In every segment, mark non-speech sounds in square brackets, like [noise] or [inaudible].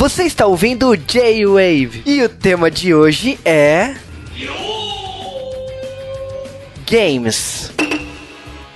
Você está ouvindo J-Wave e o tema de hoje é. Games.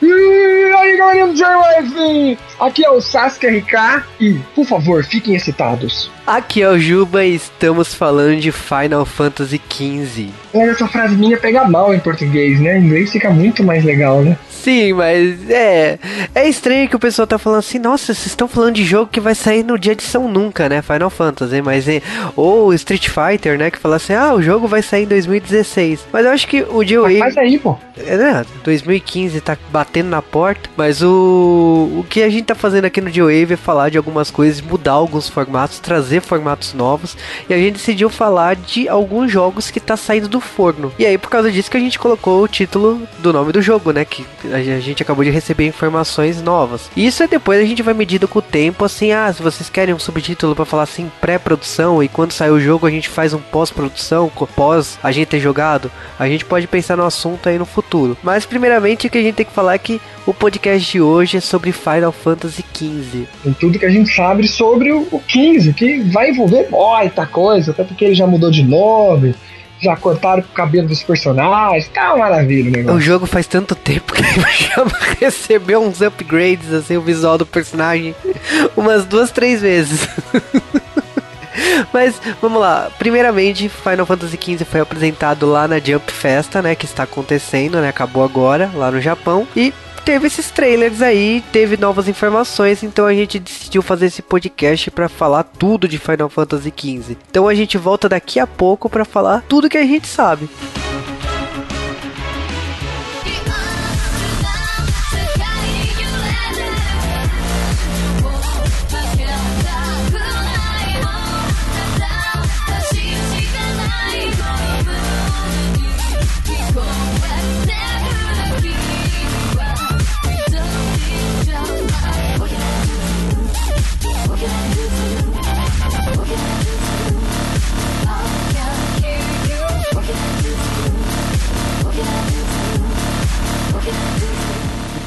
E aí galerinha do J-Wave! Aqui é o Sasuke RK e, por favor, fiquem excitados. Aqui é o Juba e estamos falando de Final Fantasy XV. Essa frase minha pega mal em português, né? Em inglês fica muito mais legal, né? Sim, mas é. É estranho que o pessoal tá falando assim, nossa, vocês estão falando de jogo que vai sair no dia de São Nunca, né? Final Fantasy, mas é. Ou Street Fighter, né? Que fala assim, ah, o jogo vai sair em 2016. Mas eu acho que o dia Mas faz aí, pô. É, né? 2015 tá batendo na porta, mas o. O que a gente tá fazendo aqui no G-Wave é falar de algumas coisas, mudar alguns formatos, trazer formatos novos. E a gente decidiu falar de alguns jogos que tá saindo do forno. E aí, por causa disso que a gente colocou o título do nome do jogo, né? Que a gente acabou de receber informações novas. Isso é depois a gente vai medindo com o tempo, assim, ah, se vocês querem um subtítulo para falar assim, pré-produção, e quando sair o jogo a gente faz um pós-produção, pós a gente ter jogado, a gente pode pensar no assunto aí no futuro. Mas primeiramente o que a gente tem que falar é que o podcast de hoje é sobre Final Fantasy XV. Em tudo que a gente sabe sobre o, 15, que vai envolver muita coisa, até porque ele já mudou de nome já cortaram o cabelo dos personagens, tá uma maravilha o negócio. O jogo faz tanto tempo que já [laughs] recebeu uns upgrades, assim, o visual do personagem, umas duas, três vezes. [laughs] Mas vamos lá. Primeiramente, Final Fantasy XV foi apresentado lá na Jump Festa, né? Que está acontecendo, né? Acabou agora, lá no Japão. E teve esses trailers aí, teve novas informações, então a gente decidiu fazer esse podcast para falar tudo de Final Fantasy XV. Então a gente volta daqui a pouco para falar tudo que a gente sabe.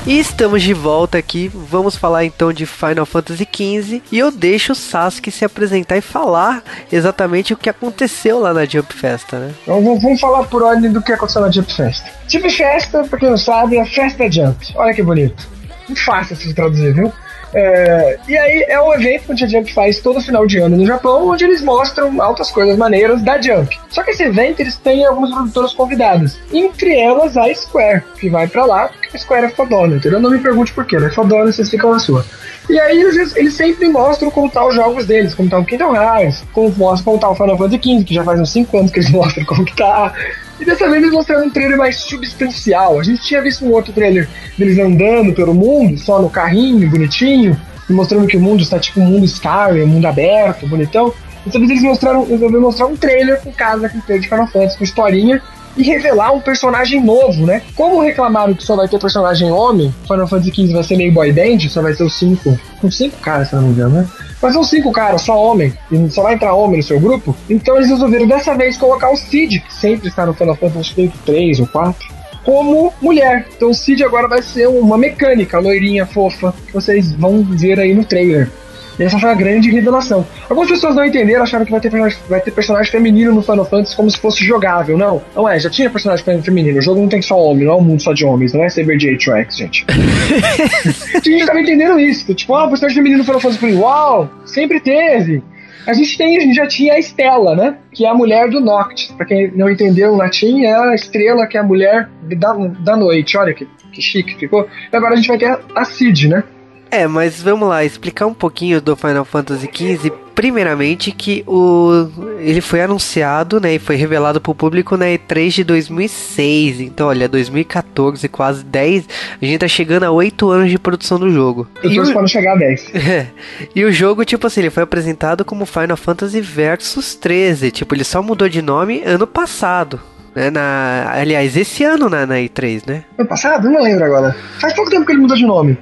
E estamos de volta aqui. Vamos falar então de Final Fantasy XV. E eu deixo o Sasuke se apresentar e falar exatamente o que aconteceu lá na Jump Festa, né? Então, vamos falar por ordem do que aconteceu na Jump Festa. Jump Festa, pra quem não sabe, é festa Jump. Olha que bonito. Muito fácil de traduzir, viu? É, e aí é um evento que a Jump faz todo final de ano no Japão, onde eles mostram altas coisas maneiras da Jump. Só que esse evento eles têm algumas produtoras convidadas, entre elas a Square, que vai para lá porque a Square é fodona, entendeu? Não me pergunte por quê, ela é fodona, vocês ficam na sua. E aí eles, eles sempre mostram como tá os jogos deles, como tá o Kingdom Hearts, como mostram como tá o Final Fantasy XV, que já faz uns 5 anos que eles [laughs] mostram como que tá. E dessa vez eles mostraram um trailer mais substancial. A gente tinha visto um outro trailer deles andando pelo mundo, só no carrinho, bonitinho, e mostrando que o mundo está tipo um mundo Skyrim, um mundo aberto, bonitão. Dessa vez eles mostraram, resolveram mostrar um trailer com casa com trailer de Final Fantasy, com historinha, e revelar um personagem novo, né? Como reclamaram que só vai ter personagem homem, Final Fantasy XV vai ser meio boy band, só vai ser os cinco, com cinco caras, se não me engano, né? Mas são cinco caras, só homem, e só vai entrar homem no seu grupo. Então eles resolveram dessa vez colocar o Cid, que sempre está no Final Fantasy 3 ou 4, como mulher. Então o Cid agora vai ser uma mecânica, loirinha, fofa, que vocês vão ver aí no trailer. E essa foi a grande revelação. Algumas pessoas não entenderam, acharam que vai ter, vai ter personagem feminino no Final Fantasy como se fosse jogável. Não, não é, já tinha personagem feminino. O jogo não tem só homem, não é um mundo só de homens, não é Saber J-Tracks, gente. [laughs] a gente tava entendendo isso. Tipo, ah, personagem feminino no Final Fantasy. Falei, uau, sempre teve. A gente tem, a gente já tinha a Estela, né? Que é a mulher do Noctis. Pra quem não entendeu o latim, é a estrela que é a mulher da, da noite. Olha que, que chique ficou. E agora a gente vai ter a Cid, né? É, mas vamos lá, explicar um pouquinho do Final Fantasy XV. Primeiramente que o ele foi anunciado, né, e foi revelado para o público na E3 de 2006. Então, olha, 2014, quase 10, a gente tá chegando a 8 anos de produção do jogo. Eu tô o... chegar a 10. É. [laughs] E o jogo, tipo assim, ele foi apresentado como Final Fantasy Versus 13, tipo, ele só mudou de nome ano passado. Né, na, aliás, esse ano na, na E3, né? Ano passado? Não lembro agora. Faz pouco tempo que ele mudou de nome.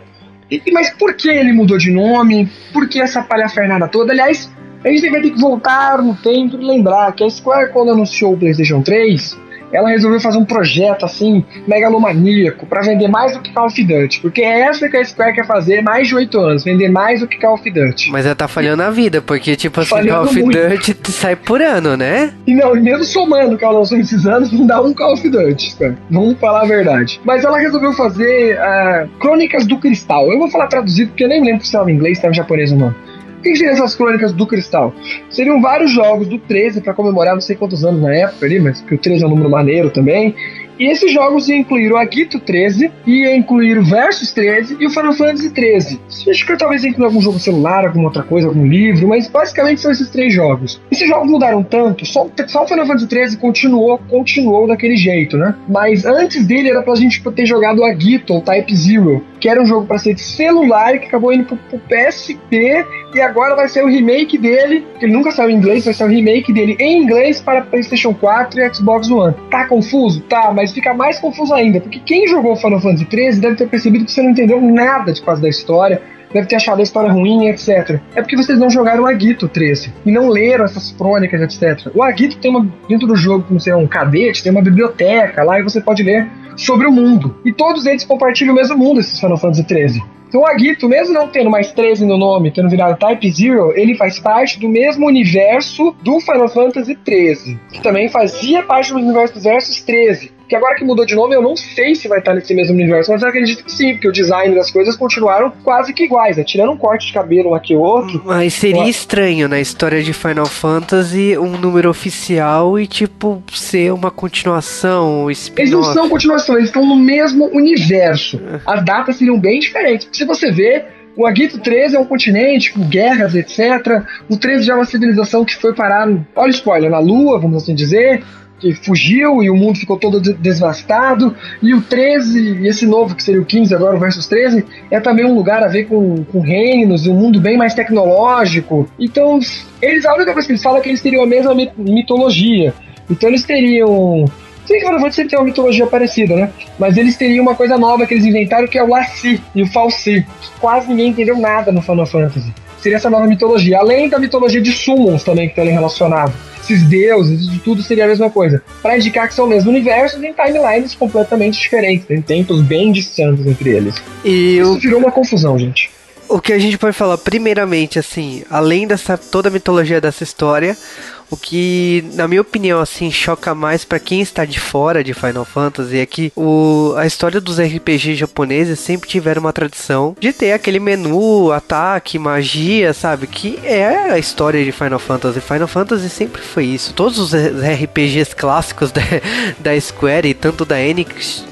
E, mas por que ele mudou de nome? Por que essa palhafernada toda? Aliás, a gente vai ter que voltar no tempo e lembrar que a Square, quando anunciou o PlayStation 3, ela resolveu fazer um projeto assim, megalomaníaco, para vender mais do que Call of Duty. Porque é essa que a Square quer fazer mais de oito anos, vender mais do que Call of Duty. Mas ela tá falhando a vida, porque tipo assim, Call of muito. Duty sai por ano, né? E não, e mesmo somando que ela lançou esses anos, não dá um Call of Duty, Square. Vamos falar a verdade. Mas ela resolveu fazer uh, Crônicas do Cristal. Eu vou falar traduzido porque eu nem lembro se era em inglês, se era em japonês ou não. Que seriam essas crônicas do Cristal? Seriam vários jogos do 13 para comemorar não sei quantos anos na época ali, mas que o 13 é um número maneiro também. E esses jogos iam incluir o Agito 13, ia incluir o Versus 13 e o Final Fantasy 13. Acho que talvez inclua algum jogo celular, alguma outra coisa, algum livro, mas basicamente são esses três jogos. Esses jogos mudaram tanto, só, só o Final Fantasy 13 continuou, continuou daquele jeito, né? Mas antes dele era pra gente ter jogado o Agito, ou Type Zero, que era um jogo para ser de celular que acabou indo pro, pro PSP e agora vai ser o remake dele, que ele nunca saiu em inglês, vai ser o remake dele em inglês para PlayStation 4 e Xbox One. Tá confuso? Tá, mas fica mais confuso ainda, porque quem jogou Final Fantasy XIII deve ter percebido que você não entendeu nada de quase da história, deve ter achado a história ruim, etc. É porque vocês não jogaram o Agito 13 e não leram essas crônicas, etc. O Agito tem uma dentro do jogo, como se é um cadete, tem uma biblioteca lá e você pode ler sobre o mundo. E todos eles compartilham o mesmo mundo, esses Final Fantasy 13. Então o Agito, mesmo não tendo mais 13 no nome, tendo virado Type Zero, ele faz parte do mesmo universo do Final Fantasy 13, que também fazia parte do universo dos Versus 13 que agora que mudou de nome, eu não sei se vai estar nesse mesmo universo, mas eu acredito que sim, porque o design das coisas continuaram quase que iguais, né? Tirando um corte de cabelo um aqui e outro. Mas seria uma... estranho na história de Final Fantasy um número oficial e, tipo, ser uma continuação, Eles não são continuação, eles estão no mesmo universo. É. As datas seriam bem diferentes. Se você vê, o Agito 13 é um continente com guerras, etc. O 13 já é uma civilização que foi parar, olha o spoiler, na Lua, vamos assim dizer que fugiu e o mundo ficou todo devastado. E o 13, e esse novo que seria o 15 agora, o versus 13, é também um lugar a ver com, com reinos e um mundo bem mais tecnológico. Então, eles, a única coisa que eles falam é que eles teriam a mesma mitologia. Então eles teriam. Sim, Final Fantasy sempre tem uma mitologia parecida, né? Mas eles teriam uma coisa nova que eles inventaram que é o Lassi e o Falsi. Quase ninguém entendeu nada no Final Fantasy. Seria essa nova mitologia. Além da mitologia de Summons também, que está ali relacionado esses deuses, isso tudo seria a mesma coisa. Para indicar que são o mesmo universo em timelines completamente diferentes, tem tempos bem distantes entre eles. E isso o... virou uma confusão, gente. O que a gente pode falar, primeiramente, assim, além dessa toda a mitologia dessa história, o que, na minha opinião, assim, choca mais para quem está de fora de Final Fantasy é que o, a história dos RPG japoneses sempre tiveram uma tradição de ter aquele menu, ataque, magia, sabe? Que é a história de Final Fantasy. Final Fantasy sempre foi isso. Todos os RPGs clássicos [laughs] da, da Square e tanto da Enix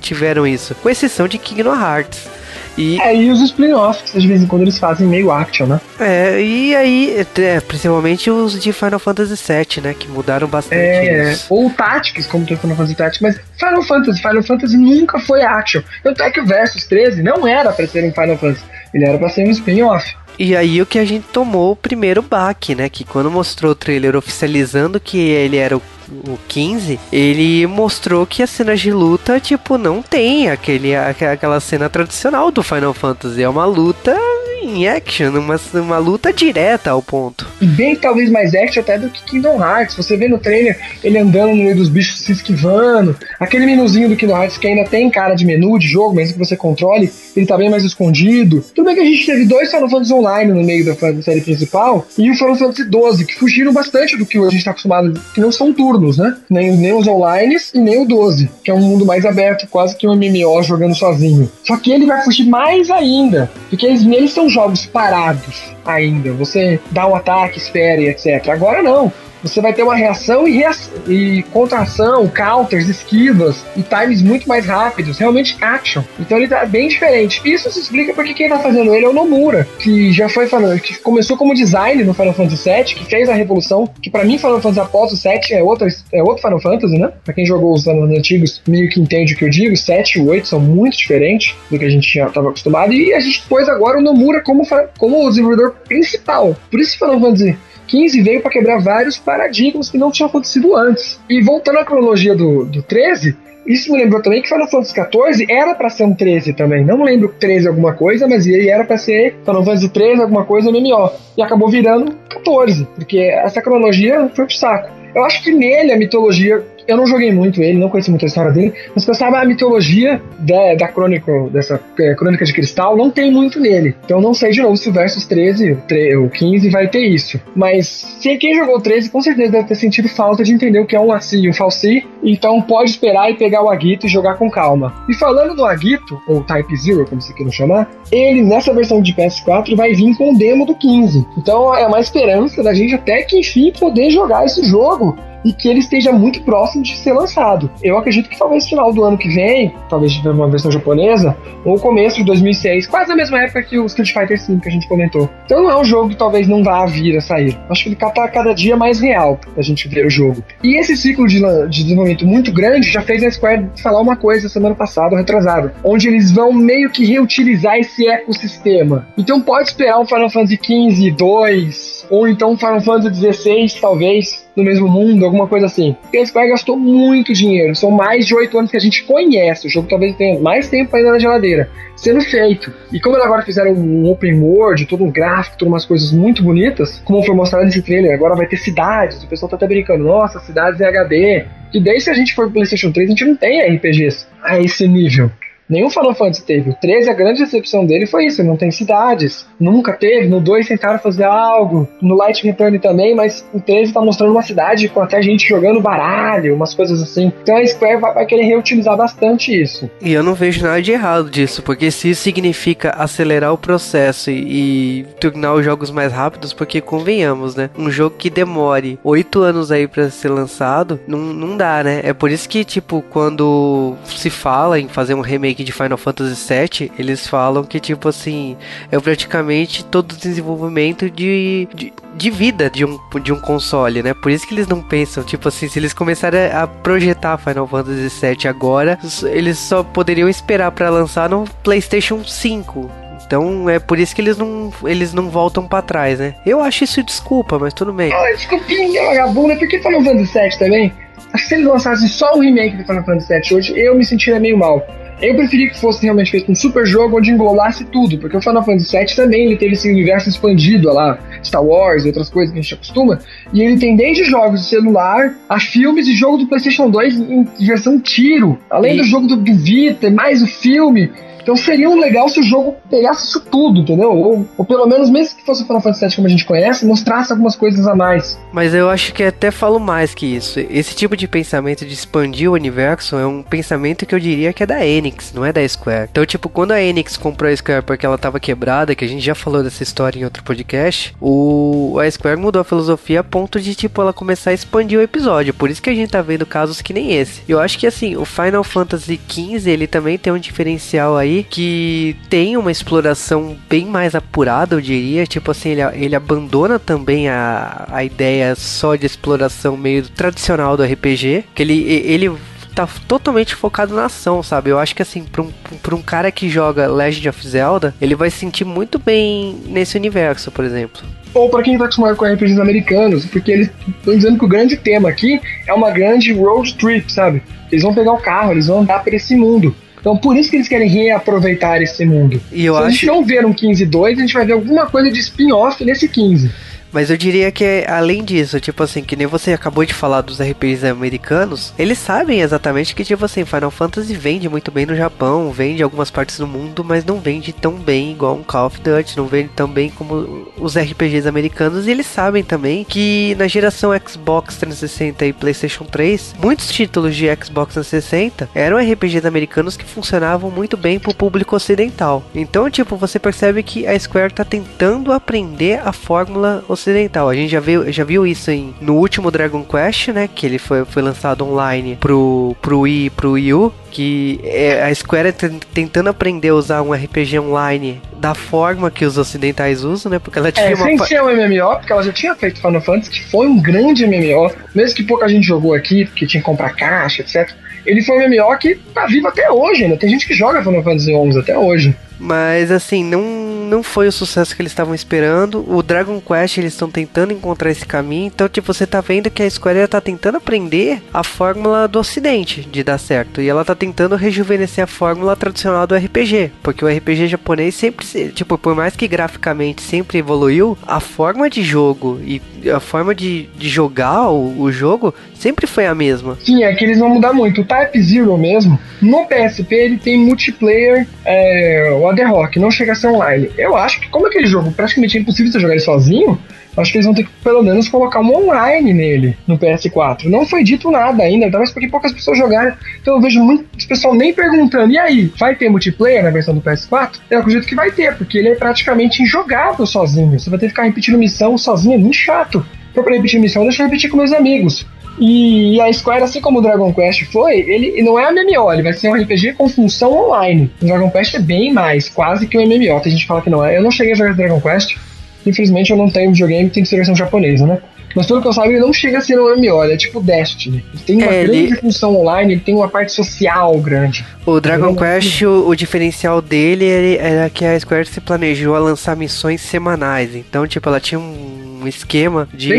tiveram isso, com exceção de Kingdom Hearts. E... É, e os spin-offs, de vez em quando eles fazem meio action, né? É, e aí, é, principalmente os de Final Fantasy VII, né? Que mudaram bastante. É, isso. ou Tactics, como tem Final Fantasy Tactics, mas Final Fantasy, Final Fantasy nunca foi action. Tanto é que o Versus 13 não era pra ser um Final Fantasy, ele era pra ser um spin-off. E aí o que a gente tomou o primeiro baque, né? Que quando mostrou o trailer oficializando que ele era o o 15, ele mostrou que as cenas de luta, tipo, não tem aquele, aquela cena tradicional do Final Fantasy. É uma luta em action, uma, uma luta direta ao ponto. E bem talvez mais action até do que Kingdom Hearts. Você vê no trailer ele andando no meio dos bichos se esquivando. Aquele menuzinho do Kingdom Hearts que ainda tem cara de menu de jogo, mas que você controle, ele tá bem mais escondido. Tudo bem que a gente teve dois Final Fantasy Online no meio da série principal e o Final Fantasy 12, que fugiram bastante do que a gente tá acostumado, que não são turnos, né? Nem, nem os online e nem o 12, que é um mundo mais aberto, quase que um MMO jogando sozinho. Só que ele vai fugir mais ainda, porque eles, eles são jogos parados ainda. Você dá um ataque, espera e etc. Agora não você vai ter uma reação e, e contração, counters, esquivas e times muito mais rápidos, realmente action. Então ele tá bem diferente. Isso se explica porque quem tá fazendo ele é o Nomura, que já foi falando, que começou como design no Final Fantasy VII, que fez a revolução, que para mim Final Fantasy após o 7 é outro, é outro Final Fantasy, né? Pra quem jogou os anos antigos, meio que entende o que eu digo, 7 e 8 são muito diferentes do que a gente já tava acostumado, e a gente pôs agora o Nomura como, como o desenvolvedor principal. Por isso Final Fantasy 15 veio para quebrar vários paradigmas que não tinham acontecido antes. E voltando à cronologia do, do 13, isso me lembrou também que Final Fantasy XIV era para ser um 13 também. Não lembro 13 alguma coisa, mas ele era para ser Final Fantasy 13 alguma coisa MMO. E acabou virando 14, porque essa cronologia foi pro saco. Eu acho que nele a mitologia Eu não joguei muito ele, não conheci muito a história dele, mas pensava a mitologia da, da crônica, dessa é, crônica de cristal, não tem muito nele. Então não sei de novo se o Versus 13, o 15 vai ter isso. Mas se quem jogou 13 com certeza deve ter sentido falta de entender o que é um Assi e um Falsi, então pode esperar e pegar o Agito e jogar com calma. E falando do Agito, ou Type Zero, como você queira chamar, ele nessa versão de PS4 vai vir com o demo do 15. Então é uma esperança da gente até que enfim poder jogar esse jogo e que ele esteja muito próximo de ser lançado. Eu acredito que talvez final do ano que vem, talvez tiver uma versão japonesa, ou começo de 2006, quase a mesma época que o Street Fighter V que a gente comentou. Então não é um jogo que talvez não vá vir a sair. Acho que ele está cada dia mais real a gente ver o jogo. E esse ciclo de, de desenvolvimento muito grande já fez a Square falar uma coisa semana passada, retrasado, onde eles vão meio que reutilizar esse ecossistema. Então pode esperar um Final Fantasy XV 2, ou então Final Fantasy XVI, talvez, no mesmo mundo, alguma coisa assim. Porque a Square gastou muito dinheiro. São mais de oito anos que a gente conhece. O jogo talvez tenha mais tempo ainda na geladeira sendo feito. E como eles agora fizeram um open world, todo um gráfico, todas umas coisas muito bonitas, como foi mostrado nesse trailer, agora vai ter cidades. O pessoal tá até brincando, nossa, cidades em HD. E desde que a gente for pro PlayStation 3, a gente não tem RPGs a esse nível. Nenhum Final Fantasy teve. O 13, a grande decepção dele foi isso, não tem cidades. Nunca teve. No 2 tentaram fazer algo. No Light Return também, mas o 13 tá mostrando uma cidade com até gente jogando baralho, umas coisas assim. Então a Square vai, vai querer reutilizar bastante isso. E eu não vejo nada de errado disso, porque se isso significa acelerar o processo e, e tornar os jogos mais rápidos, porque convenhamos, né? Um jogo que demore 8 anos aí para ser lançado, não, não dá, né? É por isso que, tipo, quando se fala em fazer um remake remake de Final Fantasy VII, eles falam que, tipo assim, é praticamente todo o desenvolvimento de, de, de, vida de um, de um console, né? Por isso que eles não pensam, tipo assim, se eles começarem a projetar Final Fantasy VII agora, eles só poderiam esperar para lançar no PlayStation 5. Então é por isso que eles não, eles não voltam para trás, né? Eu acho isso desculpa, mas tudo bem. Oh, desculpinha, vagabunda, por que Final Fantasy VII também? Se eles lançassem só o remake do Final Fantasy VII hoje, eu me sentiria meio mal. Eu preferi que fosse realmente feito um super jogo onde engolasse tudo, porque o Final Fantasy VII também ele teve esse universo expandido, lá, Star Wars e outras coisas que a gente acostuma, e ele tem desde jogos de celular a filmes e jogo do PlayStation 2 em versão tiro, além e... do jogo do, do Vita, mais o filme. Então seria um legal se o jogo pegasse isso tudo, entendeu? Ou, ou pelo menos, mesmo que fosse o Final Fantasy VII como a gente conhece, mostrasse algumas coisas a mais. Mas eu acho que até falo mais que isso. Esse tipo de pensamento de expandir o universo é um pensamento que eu diria que é da Enix, não é da Square. Então, tipo, quando a Enix comprou a Square porque ela tava quebrada, que a gente já falou dessa história em outro podcast, o a Square mudou a filosofia a ponto de, tipo, ela começar a expandir o episódio. Por isso que a gente tá vendo casos que nem esse. Eu acho que, assim, o Final Fantasy XV, ele também tem um diferencial aí que tem uma exploração bem mais apurada, eu diria. Tipo assim, ele, ele abandona também a, a ideia só de exploração meio tradicional do RPG. Que ele, ele tá totalmente focado na ação, sabe? Eu acho que assim, pra um, pra um cara que joga Legend of Zelda, ele vai se sentir muito bem nesse universo, por exemplo ou para quem tá acostumado com RPGs americanos, porque eles estão dizendo que o grande tema aqui é uma grande road trip, sabe? Eles vão pegar o carro, eles vão andar por esse mundo. Então por isso que eles querem reaproveitar esse mundo. E eu Se acho... a gente não ver um 15.2, a gente vai ver alguma coisa de spin-off nesse 15. Mas eu diria que além disso, tipo assim, que nem você acabou de falar dos RPGs americanos, eles sabem exatamente que, tipo assim, Final Fantasy vende muito bem no Japão, vende algumas partes do mundo, mas não vende tão bem igual um Call of Duty, não vende tão bem como os RPGs americanos. E eles sabem também que na geração Xbox 360 e PlayStation 3, muitos títulos de Xbox 360 eram RPGs americanos que funcionavam muito bem pro público ocidental. Então, tipo, você percebe que a Square tá tentando aprender a fórmula ocidental ocidental. A gente já viu, já viu isso em, no último Dragon Quest, né? Que ele foi, foi lançado online pro, pro Wii e pro Wii U. Que é a Square tentando aprender a usar um RPG online da forma que os ocidentais usam, né? Porque ela tinha é, uma. Sem ser um MMO, porque ela já tinha feito Final Fantasy, que foi um grande MMO. Mesmo que pouca gente jogou aqui, porque tinha que comprar caixa, etc. Ele foi um MMO que tá vivo até hoje, né? Tem gente que joga Final Fantasy XI até hoje. Mas assim, não não foi o sucesso que eles estavam esperando. O Dragon Quest eles estão tentando encontrar esse caminho. Então, tipo, você tá vendo que a Square tá tentando aprender a fórmula do ocidente de dar certo. E ela tá tentando rejuvenescer a fórmula tradicional do RPG. Porque o RPG japonês sempre, tipo, por mais que graficamente sempre evoluiu, a forma de jogo e a forma de, de jogar o, o jogo sempre foi a mesma. Sim, é que eles vão mudar muito. O Type Zero mesmo, no PSP ele tem multiplayer, é, o Other Rock, não chega a ser online. Eu acho que, como aquele jogo praticamente é impossível você jogar ele sozinho, acho que eles vão ter que pelo menos colocar um online nele no PS4. Não foi dito nada ainda, talvez porque poucas pessoas jogaram. Então eu vejo muitos pessoal nem perguntando: e aí, vai ter multiplayer na versão do PS4? Eu acredito que vai ter, porque ele é praticamente injogável sozinho. Você vai ter que ficar repetindo missão sozinho, é muito chato. Pra repetir missão, deixa eu repetir com meus amigos. E a Square, assim como o Dragon Quest foi, ele não é MMO, ele vai ser um RPG com função online. O Dragon Quest é bem mais, quase que um MMO. Tem gente que fala que não é. Eu não cheguei a jogar Dragon Quest, infelizmente eu não tenho videogame, tem que ser versão japonesa, né? Mas pelo que eu saiba, ele não chega a ser um MMO, ele é tipo Destiny. Ele tem uma é, grande ele... função online, ele tem uma parte social grande. O Dragon Quest, o, o, diferencial dele era que a Square se planejou a lançar missões semanais. Então, tipo, ela tinha um um esquema de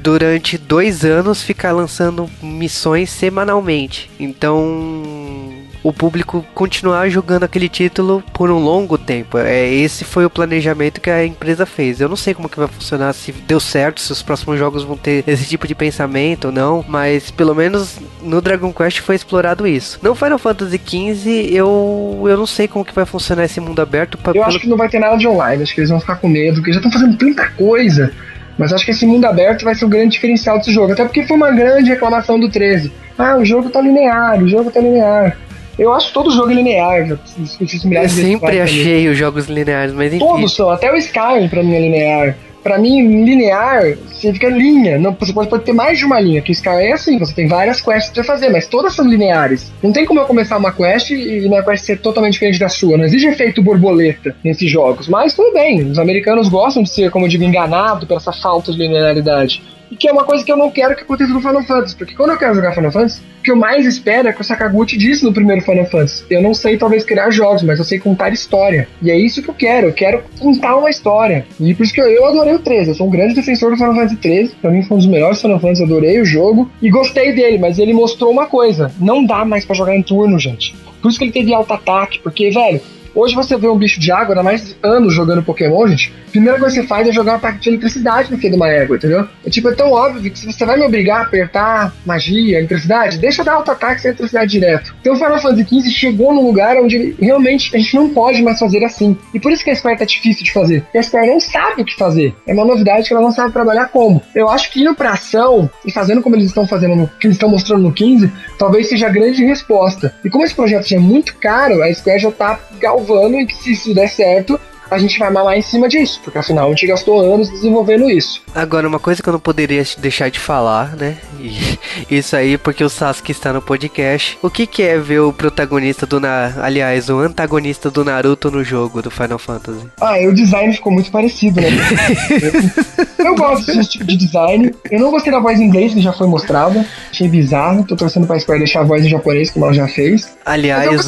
durante dois anos ficar lançando missões semanalmente. Então o público continuar jogando aquele título por um longo tempo. É, esse foi o planejamento que a empresa fez. Eu não sei como que vai funcionar, se deu certo, se os próximos jogos vão ter esse tipo de pensamento ou não, mas pelo menos no Dragon Quest foi explorado isso. No Final Fantasy XV, eu, eu não sei como que vai funcionar esse mundo aberto. Pra, eu pelo... acho que não vai ter nada de online, acho que eles vão ficar com medo, porque já estão fazendo tanta coisa. Mas acho que esse mundo aberto vai ser o grande diferencial desse jogo. Até porque foi uma grande reclamação do 13. Ah, o jogo tá linear, o jogo tá linear. Eu acho todo jogo linear, já discuti isso milhares Eu sempre achei os jogos lineares, mas enfim. Todos são, até o Skyrim pra mim é linear. Pra mim, linear significa linha. Não, você pode, pode ter mais de uma linha, que Skyrim é assim, você tem várias quests pra fazer, mas todas são lineares. Não tem como eu começar uma quest e minha quest ser totalmente diferente da sua. Não existe efeito borboleta nesses jogos. Mas tudo bem, os americanos gostam de ser, como eu digo, enganado por essa falta de linearidade. E que é uma coisa que eu não quero que aconteça no Final Fantasy. Porque quando eu quero jogar Final Fantasy, o que eu mais espero é que o Sakaguchi disse no primeiro Final Fantasy. Eu não sei talvez criar jogos, mas eu sei contar história. E é isso que eu quero. Eu quero contar uma história. E por isso que eu, eu adorei o 13. Eu sou um grande defensor do Final Fantasy 13. Pra mim foi um dos melhores Final Fantasy. Adorei o jogo. E gostei dele, mas ele mostrou uma coisa. Não dá mais para jogar em turno, gente. Por isso que ele teve alto ataque. Porque, velho, Hoje você vê um bicho de água, ainda mais anos jogando Pokémon, gente. A primeira coisa que você faz é jogar um ataque de eletricidade no fim de uma égua, entendeu? É tipo, é tão óbvio que se você vai me obrigar a apertar magia, eletricidade, deixa eu dar auto-ataque sem eletricidade direto. Então o Final Fantasy XV chegou num lugar onde realmente a gente não pode mais fazer assim. E por isso que a Square tá difícil de fazer. E a Square não sabe o que fazer. É uma novidade que ela não sabe trabalhar como. Eu acho que indo pra ação e fazendo como eles estão fazendo, no, que eles estão mostrando no 15, talvez seja a grande resposta. E como esse projeto já é muito caro, a Square já tá galvando e que se isso der certo, a gente vai mamar em cima disso, porque afinal a gente gastou anos desenvolvendo isso. Agora, uma coisa que eu não poderia deixar de falar, né? E [laughs] isso aí porque o Sasuke está no podcast. O que, que é ver o protagonista do Na... aliás, o antagonista do Naruto no jogo do Final Fantasy? Ah, e o design ficou muito parecido, né? [laughs] eu, gosto desse tipo de design. Eu não gostei da voz em inglês que já foi mostrada. Achei bizarro. Tô torcendo pra Square deixar a voz em japonês, como ela já fez. Aliás,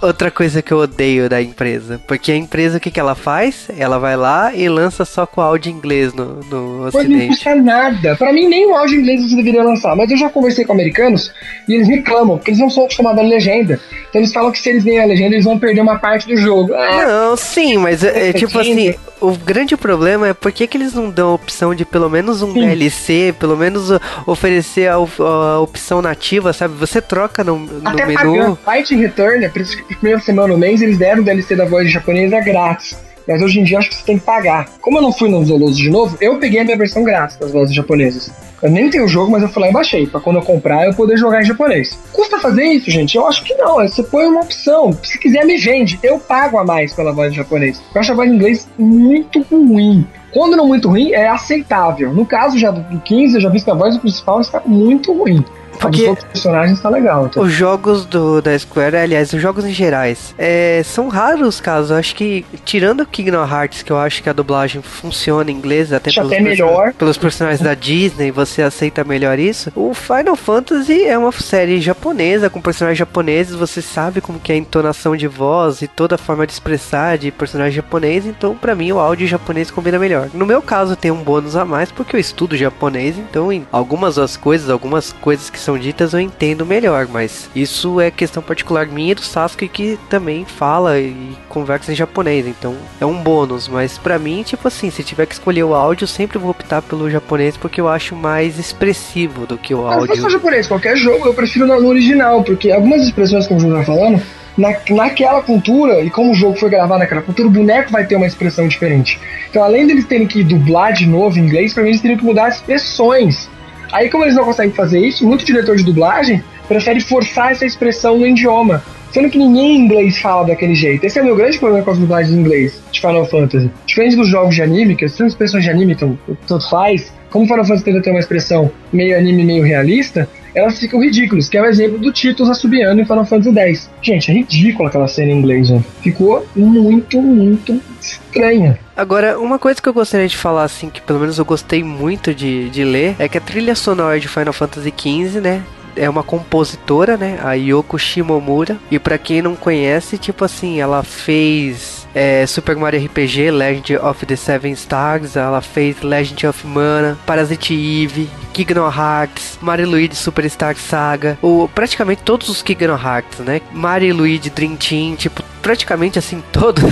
outra coisa que eu odeio da empresa. Porque a empresa, o que, que ela faz? Ela vai lá e lança só com áudio inglês no, no Pode não custa nada. Pra mim, nem o áudio inglês você deveria lançar. Mas eu já conversei com americanos e eles reclamam, porque eles não são acostumados à legenda. Então eles falam que se eles lerem a legenda, eles vão perder uma parte do jogo. Ah, não, sim, mas é, é tipo assim, o grande problema é por que, que eles não dão a opção de pelo menos um sim. DLC, pelo menos oferecer a, a, opção nativa, sabe? Você troca no, no Até menu. Pagando. Fight Return, a primeira semana no mês, eles deram o DLC da voz japonesa grátis. Mas hoje em dia acho que você tem que pagar. Como eu não fui no Zoloso de novo, eu peguei a minha versão grátis das vozes japonesas. Eu nem tenho o jogo, mas eu fui lá e baixei, pra quando eu comprar eu poder jogar em japonês. Custa fazer isso, gente? Eu acho que não. Você põe uma opção. Se quiser, me vende. Eu pago a mais pela voz em japonês. Eu acho a voz em inglês muito ruim. Quando não muito ruim, é aceitável. No caso já do 15, eu já vi que a voz principal está muito ruim. Porque os personagens tá legal. Tá? Os jogos do, da Square, aliás, os jogos em gerais, é, são raros os casos. Eu acho que, tirando Kingdom Hearts, que eu acho que a dublagem funciona em inglês, até, pelos, até melhor. pelos personagens da Disney, você aceita melhor isso. O Final Fantasy é uma série japonesa, com personagens japoneses, você sabe como que é a entonação de voz e toda a forma de expressar de personagem japonês, então para mim o áudio japonês combina melhor. No meu caso tem um bônus a mais, porque eu estudo japonês, então em algumas das coisas, algumas coisas que são ditas eu entendo melhor, mas isso é questão particular minha e do Sasuke que também fala e conversa em japonês, então é um bônus, mas para mim, tipo assim, se tiver que escolher o áudio, eu sempre vou optar pelo japonês porque eu acho mais expressivo do que o áudio. Mas não só japonês, qualquer jogo eu prefiro no original, porque algumas expressões que o Júlio tá falando, na, naquela cultura, e como o jogo foi gravado naquela cultura, o boneco vai ter uma expressão diferente. Então, além deles terem que dublar de novo em inglês, pra mim eles teriam que mudar as expressões. Aí, como eles não conseguem fazer isso, muito diretor de dublagem prefere forçar essa expressão no idioma. Sendo que ninguém em inglês fala daquele jeito. Esse é o meu grande problema com as dublagens em inglês de Final Fantasy. Diferente dos jogos de anime, que são expressões de anime, então tanto faz, como Final Fantasy tenta ter uma expressão meio anime, meio realista, elas ficam ridículas, que é o exemplo do Titus assobiando em Final Fantasy X. Gente, é ridícula aquela cena em inglês, né? Ficou muito, muito estranha. Agora, uma coisa que eu gostaria de falar, assim, que pelo menos eu gostei muito de, de ler, é que a trilha sonora de Final Fantasy XV, né? É uma compositora, né? A Yoko Shimomura. E para quem não conhece, tipo assim, ela fez é, Super Mario RPG, Legend of the Seven Stars, ela fez Legend of Mana, Parasite Eve, Kingdom Hearts, Mario Luigi Superstar Saga, ou praticamente todos os Kingdom Hearts, né? Mario Luigi Dream Team, tipo, praticamente assim [laughs] todo.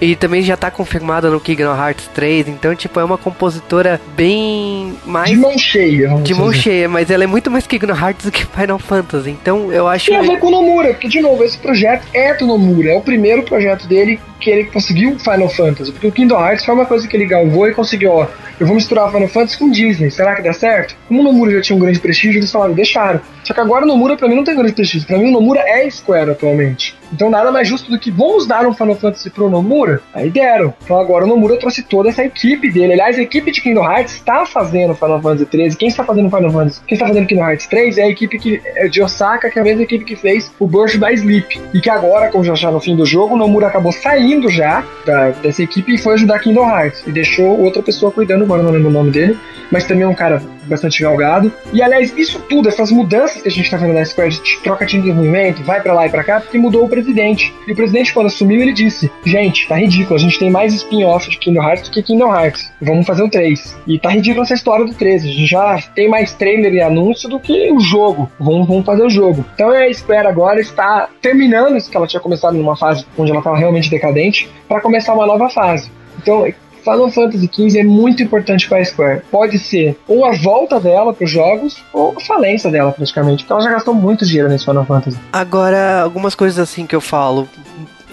e também já tá confirmada no Kingdom Hearts 3, então tipo, é uma compositora bem mais de mão cheia, de mão cheia, mas ela é muito mais Kingdom Hearts do que Final Fantasy. Então, eu acho Tem a ver com o Nomura, porque de novo, esse projeto é do Nomura, é o primeiro projeto dele que ele conseguiu Final Fantasy, porque o Kingdom Hearts foi uma coisa que ele galvou e conseguiu, ó, eu vou misturar Final Fantasy com Disney, será que dá certo? Como o Nomura já tinha um grande prestígio, eles falaram, deixaram. Só que agora o Nomura pra mim não tem grande prestígio, pra mim o Nomura é Square atualmente. Então nada mais justo do que vamos dar um Final Fantasy pro Nomura? Aí deram. Então agora o Nomura trouxe toda essa equipe dele. Aliás, a equipe de Kingdom Hearts está fazendo Final Fantasy 13. Quem está fazendo Final Fantasy? Quem está fazendo Kingdom Hearts 3 é a equipe que, é de Osaka, que é a mesma equipe que fez o Burst by Sleep. E que agora, como já está no fim do jogo, o Nomura acabou saindo já da, dessa equipe e foi ajudar Kingdom Hearts. E deixou outra pessoa cuidando, agora não lembro o nome dele, mas também é um cara bastante galgado. E aliás, isso tudo, essas mudanças que a gente está vendo na Square, de troca de desenvolvimento, vai para lá e para cá, porque mudou o presidente. E o presidente, quando assumiu, ele disse: Gente, tá ridículo, a gente tem mais spin-off de Kingdom Hearts do que Kingdom Hearts. Vamos fazer um 3. E tá ridículo essa história do 13. A gente já tem mais trailer e anúncio do que o jogo. Vamos, vamos fazer o jogo. Então a Square agora está terminando isso que ela tinha começado numa fase onde ela estava realmente decadente, para começar uma nova fase. Então, Final Fantasy XV é muito importante para a Square. Pode ser ou a volta dela para os jogos ou a falência dela, praticamente, porque ela já gastou muito dinheiro nesse Final Fantasy. Agora, algumas coisas assim que eu falo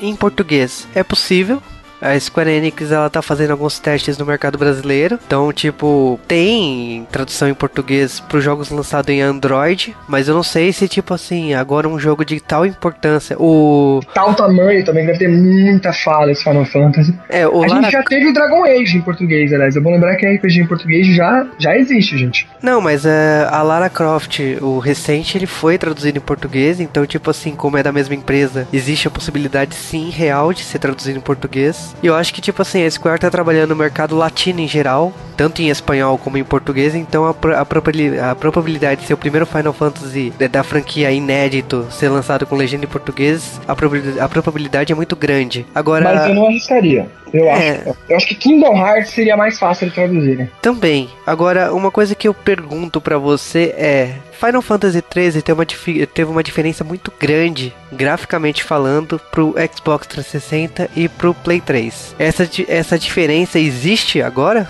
em português. É possível, a Square Enix ela tá fazendo alguns testes no mercado brasileiro. Então, tipo, tem tradução em português para os jogos lançados em Android, mas eu não sei se tipo assim, agora um jogo de tal importância, o tal tamanho também deve ter muita fala esse Final Fantasy. É, o a Lara... gente já teve o Dragon Age em português, aliás. É bom lembrar que a RPG em português já já existe, gente. Não, mas é, a Lara Croft, o recente, ele foi traduzido em português, então tipo assim, como é da mesma empresa, existe a possibilidade sim real de ser traduzido em português. E eu acho que, tipo assim, a Square tá trabalhando no mercado latino em geral, tanto em espanhol como em português, então a, a, probabilidade, a probabilidade de ser o primeiro Final Fantasy da franquia inédito ser lançado com legenda em português, a a probabilidade é muito grande. Agora. Mas eu não arriscaria. Eu, é... acho, eu acho que Kingdom Hearts seria mais fácil de traduzir. Né? Também. Agora, uma coisa que eu pergunto para você é: Final Fantasy XIII teve uma, teve uma diferença muito grande, graficamente falando, pro Xbox 360 e pro Play 3. Essa, essa diferença existe agora?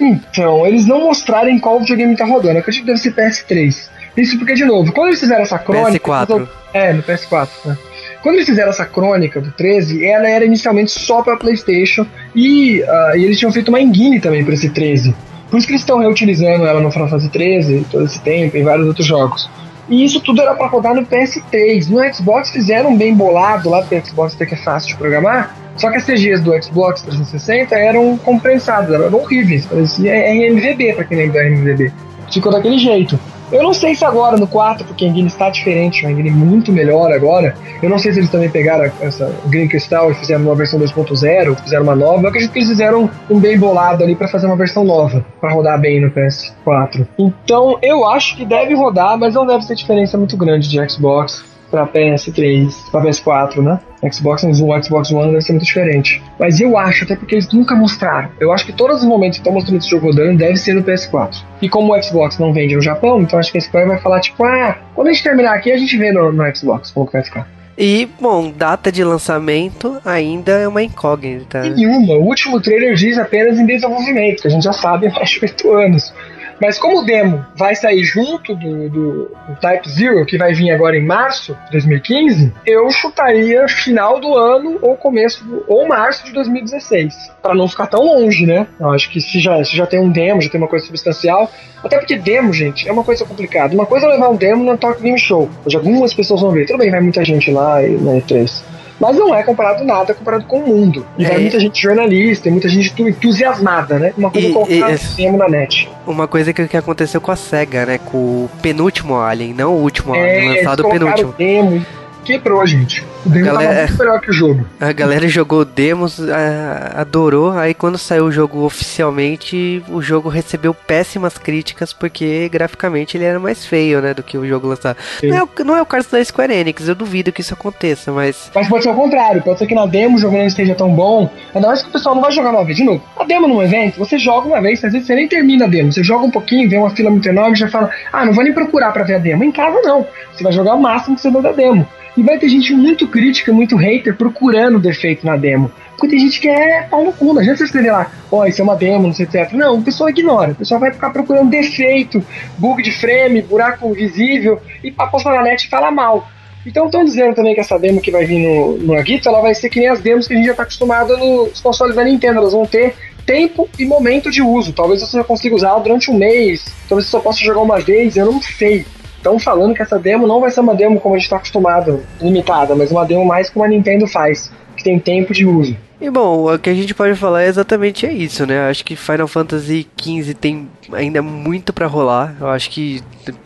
Então, eles não mostraram em qual videogame tá rodando. Eu acredito que deve ser PS3. Isso porque, de novo, quando eles fizeram essa crônica. PS4. É, no PS4. Né? Quando eles fizeram essa crônica do 13, ela era inicialmente só para PlayStation e, uh, e, eles tinham feito uma engine também para esse 13. Por isso que eles estão reutilizando ela no Final Fantasy 13 todo esse tempo, em vários outros jogos. E isso tudo era para rodar no PS3. No Xbox fizeram bem bolado lá, porque o Xbox até que é fácil de programar. Só que as CGs do Xbox 360 eram compensadas, eram horríveis. Parecia RMVB, para quem lembra da RMVB. Ficou daquele jeito. Eu não sei se agora no 4, porque a engine está diferente, uma engine muito melhor agora. Eu não sei se eles também pegaram essa Green Crystal e fizeram uma versão 2.0, fizeram uma nova. Eu acredito que eles fizeram um bem bolado ali para fazer uma versão nova, para rodar bem no PS4. Então eu acho que deve rodar, mas não deve ser diferença muito grande de Xbox para PS3, para PS4, né? Xbox o Xbox One deve ser muito diferente. Mas eu acho, até porque eles nunca mostraram. Eu acho que todos os momentos que estão mostrando esse jogo rodando deve ser no PS4. E como o Xbox não vende no Japão, então acho que a Square vai falar tipo, ah, quando a gente terminar aqui a gente vê no, no Xbox como que vai ficar. E, bom, data de lançamento ainda é uma incógnita. Nenhuma. O último trailer diz apenas em desenvolvimento, que a gente já sabe há mais de 8 anos. Mas como o demo vai sair junto do, do, do, Type Zero, que vai vir agora em março de 2015, eu chutaria final do ano ou começo do, ou março de 2016, para não ficar tão longe, né? Eu acho que se já, se já tem um demo, já tem uma coisa substancial, até porque demo, gente, é uma coisa complicada. Uma coisa é levar um demo no Tokyo Game Show, onde algumas pessoas vão ver. Tudo bem, vai muita gente lá na E3 mas não é comparado nada comparado com o mundo. E é, vai muita gente jornalista, muita gente entusiasmada, né? Uma coisa e, colocar e, na net. Uma coisa que, que aconteceu com a SEGA, né? Com o penúltimo Alien, não o último é, Alien, lançado o penúltimo. Demo, quebrou a gente. O demo galera, tava muito melhor que o jogo. A galera jogou demos, adorou. Aí quando saiu o jogo oficialmente, o jogo recebeu péssimas críticas porque graficamente ele era mais feio, né, do que o jogo lançado. Não é, o, não é o caso da Square Enix, eu duvido que isso aconteça, mas. Mas pode ser o contrário, pode ser que na demo o jogo não esteja tão bom. Ainda mais que o pessoal não vai jogar uma vez. De novo, a demo num evento, você joga uma vez, às vezes você nem termina a demo. Você joga um pouquinho, vê uma fila muito enorme e já fala, ah, não vou nem procurar pra ver a demo. Em casa não. Você vai jogar o máximo que você deu da demo. E vai ter gente muito crítica, muito hater, procurando defeito na demo. Porque tem gente que é pau no cu, não adianta você escrever lá, ó, oh, isso é uma demo, não sei, etc. Não, o pessoal ignora. O pessoal vai ficar procurando defeito, bug de frame, buraco visível, e pra postar na net fala mal. Então estão dizendo também que essa demo que vai vir no, no ela vai ser que nem as demos que a gente já está acostumado nos consoles da Nintendo. Elas vão ter tempo e momento de uso. Talvez você consiga usar durante um mês, talvez você só possa jogar uma vez, eu não sei estão falando que essa demo não vai ser uma demo como a gente está acostumado, limitada, mas uma demo mais como a Nintendo faz, que tem tempo de uso. E bom, o que a gente pode falar é exatamente é isso, né? Acho que Final Fantasy XV tem ainda muito para rolar. Eu acho que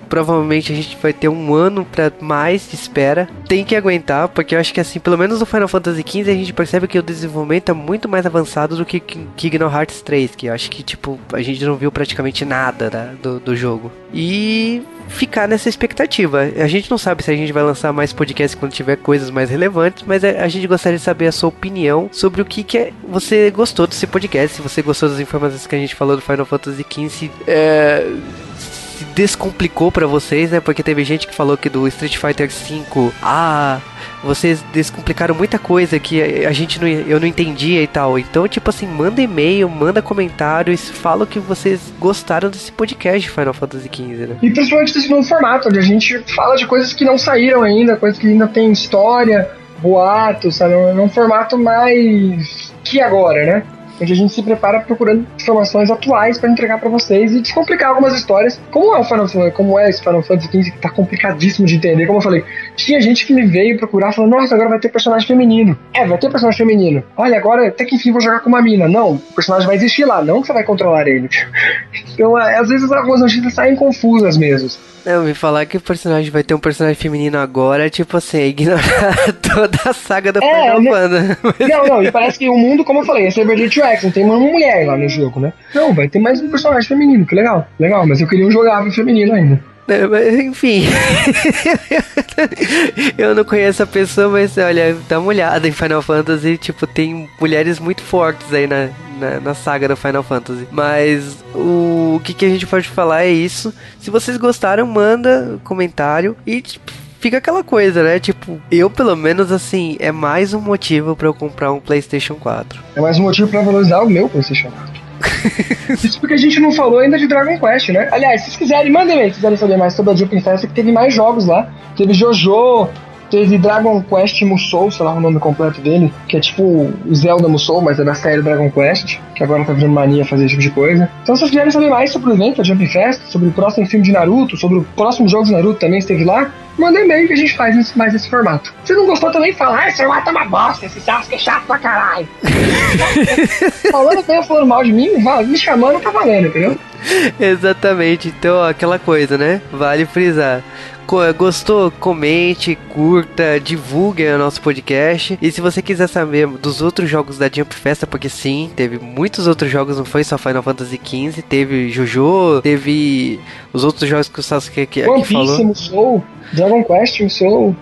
provavelmente a gente vai ter um ano para mais de espera. Tem que aguentar, porque eu acho que assim, pelo menos no Final Fantasy XV a gente percebe que o desenvolvimento é muito mais avançado do que Kingdom Hearts 3, que eu acho que tipo a gente não viu praticamente nada né, do, do jogo. E ficar nessa expectativa. A gente não sabe se a gente vai lançar mais podcasts quando tiver coisas mais relevantes, mas a gente gostaria de saber a sua opinião sobre o que, que é, você gostou desse podcast, se você gostou das informações que a gente falou do Final Fantasy XV. É, se descomplicou para vocês, né? Porque teve gente que falou que do Street Fighter V, ah, vocês descomplicaram muita coisa que a gente não, eu não entendia e tal. Então, tipo assim, manda e-mail, manda comentários, fala que vocês gostaram desse podcast de Final Fantasy XV, né? E principalmente desse novo formato, onde a gente fala de coisas que não saíram ainda, coisas que ainda tem história, boatos, sabe? É um formato mais que agora, né? onde a gente se prepara procurando informações atuais para entregar para vocês e descomplicar algumas histórias. Como é o Final Fantasy, como é esse Final Fantasy XV que tá complicadíssimo de entender, como eu falei, tinha gente que me veio procurar falando, nossa, agora vai ter personagem feminino. É, vai ter personagem feminino. Olha, agora até que enfim vou jogar com uma mina. Não, o personagem vai existir lá, não que você vai controlar ele. [laughs] então, é, às vezes algumas notícias saem confusas mesmo. Eu me falar que o personagem vai ter um personagem feminino agora, tipo assim, ignorar [laughs] toda a saga do é, Final né? Não, não, e parece que o mundo, como eu falei, é Cyber X, não tem uma mulher lá no jogo, né? Não, vai ter mais um personagem feminino, que legal, legal, mas eu queria um jogável feminino ainda. [laughs] Enfim. [laughs] eu não conheço a pessoa, mas olha, dá uma olhada em Final Fantasy. Tipo, tem mulheres muito fortes aí na, na, na saga do Final Fantasy. Mas o, o que, que a gente pode falar é isso. Se vocês gostaram, manda comentário e. Tipo, fica aquela coisa, né? Tipo, eu pelo menos assim, é mais um motivo para eu comprar um PlayStation 4. É mais um motivo para valorizar o meu PlayStation 4. [laughs] Isso porque a gente não falou ainda de Dragon Quest, né? Aliás, se vocês quiserem, mandem aí, se quiserem saber mais sobre a Jumping Fest, que teve mais jogos lá. Teve Jojo, teve Dragon Quest Musou, sei lá o nome completo dele, que é tipo o Zelda Musou, mas é da série Dragon Quest, que agora tá virando mania fazer esse tipo de coisa. Então, se vocês quiserem saber mais sobre o evento, a Jump Fest, sobre o próximo filme de Naruto, sobre o próximo jogo de Naruto também esteve lá, manda e-mail que a gente faz mais esse formato. Se não gostou também, fala, ah, esse formato é uma bosta, esse Sasuke é chato pra caralho. [laughs] falando bem, falando mal de mim, me chamando tá valendo, entendeu? Exatamente. Então, aquela coisa, né? Vale frisar. Gostou? Comente, curta, divulgue o nosso podcast. E se você quiser saber dos outros jogos da Jump Festa, porque sim, teve muitos outros jogos, não foi só Final Fantasy XV, teve Jojo, teve os outros jogos que o Sasuke aqui, aqui falou. Soul, Dragon Quest, Soul.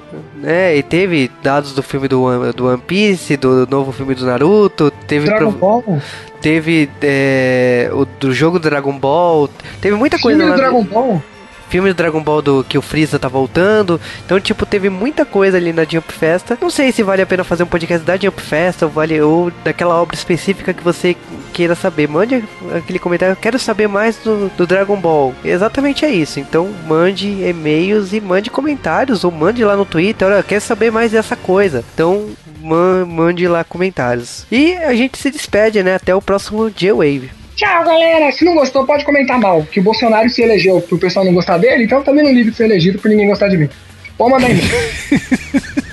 É, e teve dados do filme do, do One Piece, do novo filme do Naruto, teve Dragon. Ball. Teve é, o do jogo do Dragon Ball, teve muita coisa do Dragon Ball filme do Dragon Ball do que o Freeza tá voltando. Então, tipo, teve muita coisa ali na Jump Festa. Não sei se vale a pena fazer um podcast da Jump Festa ou vale ou daquela obra específica que você queira saber. Mande aquele comentário, eu quero saber mais do, do Dragon Ball. Exatamente é isso. Então, mande e-mails e mande comentários ou mande lá no Twitter, olha, quero saber mais dessa coisa. Então, mande lá comentários. E a gente se despede, né? Até o próximo J-Wave. Tchau, galera. Se não gostou, pode comentar mal. Que o Bolsonaro se elegeu pro pessoal não gostar dele, então também não ligue de ser elegido por ninguém gostar de mim. Pode mandar e-mail. [laughs]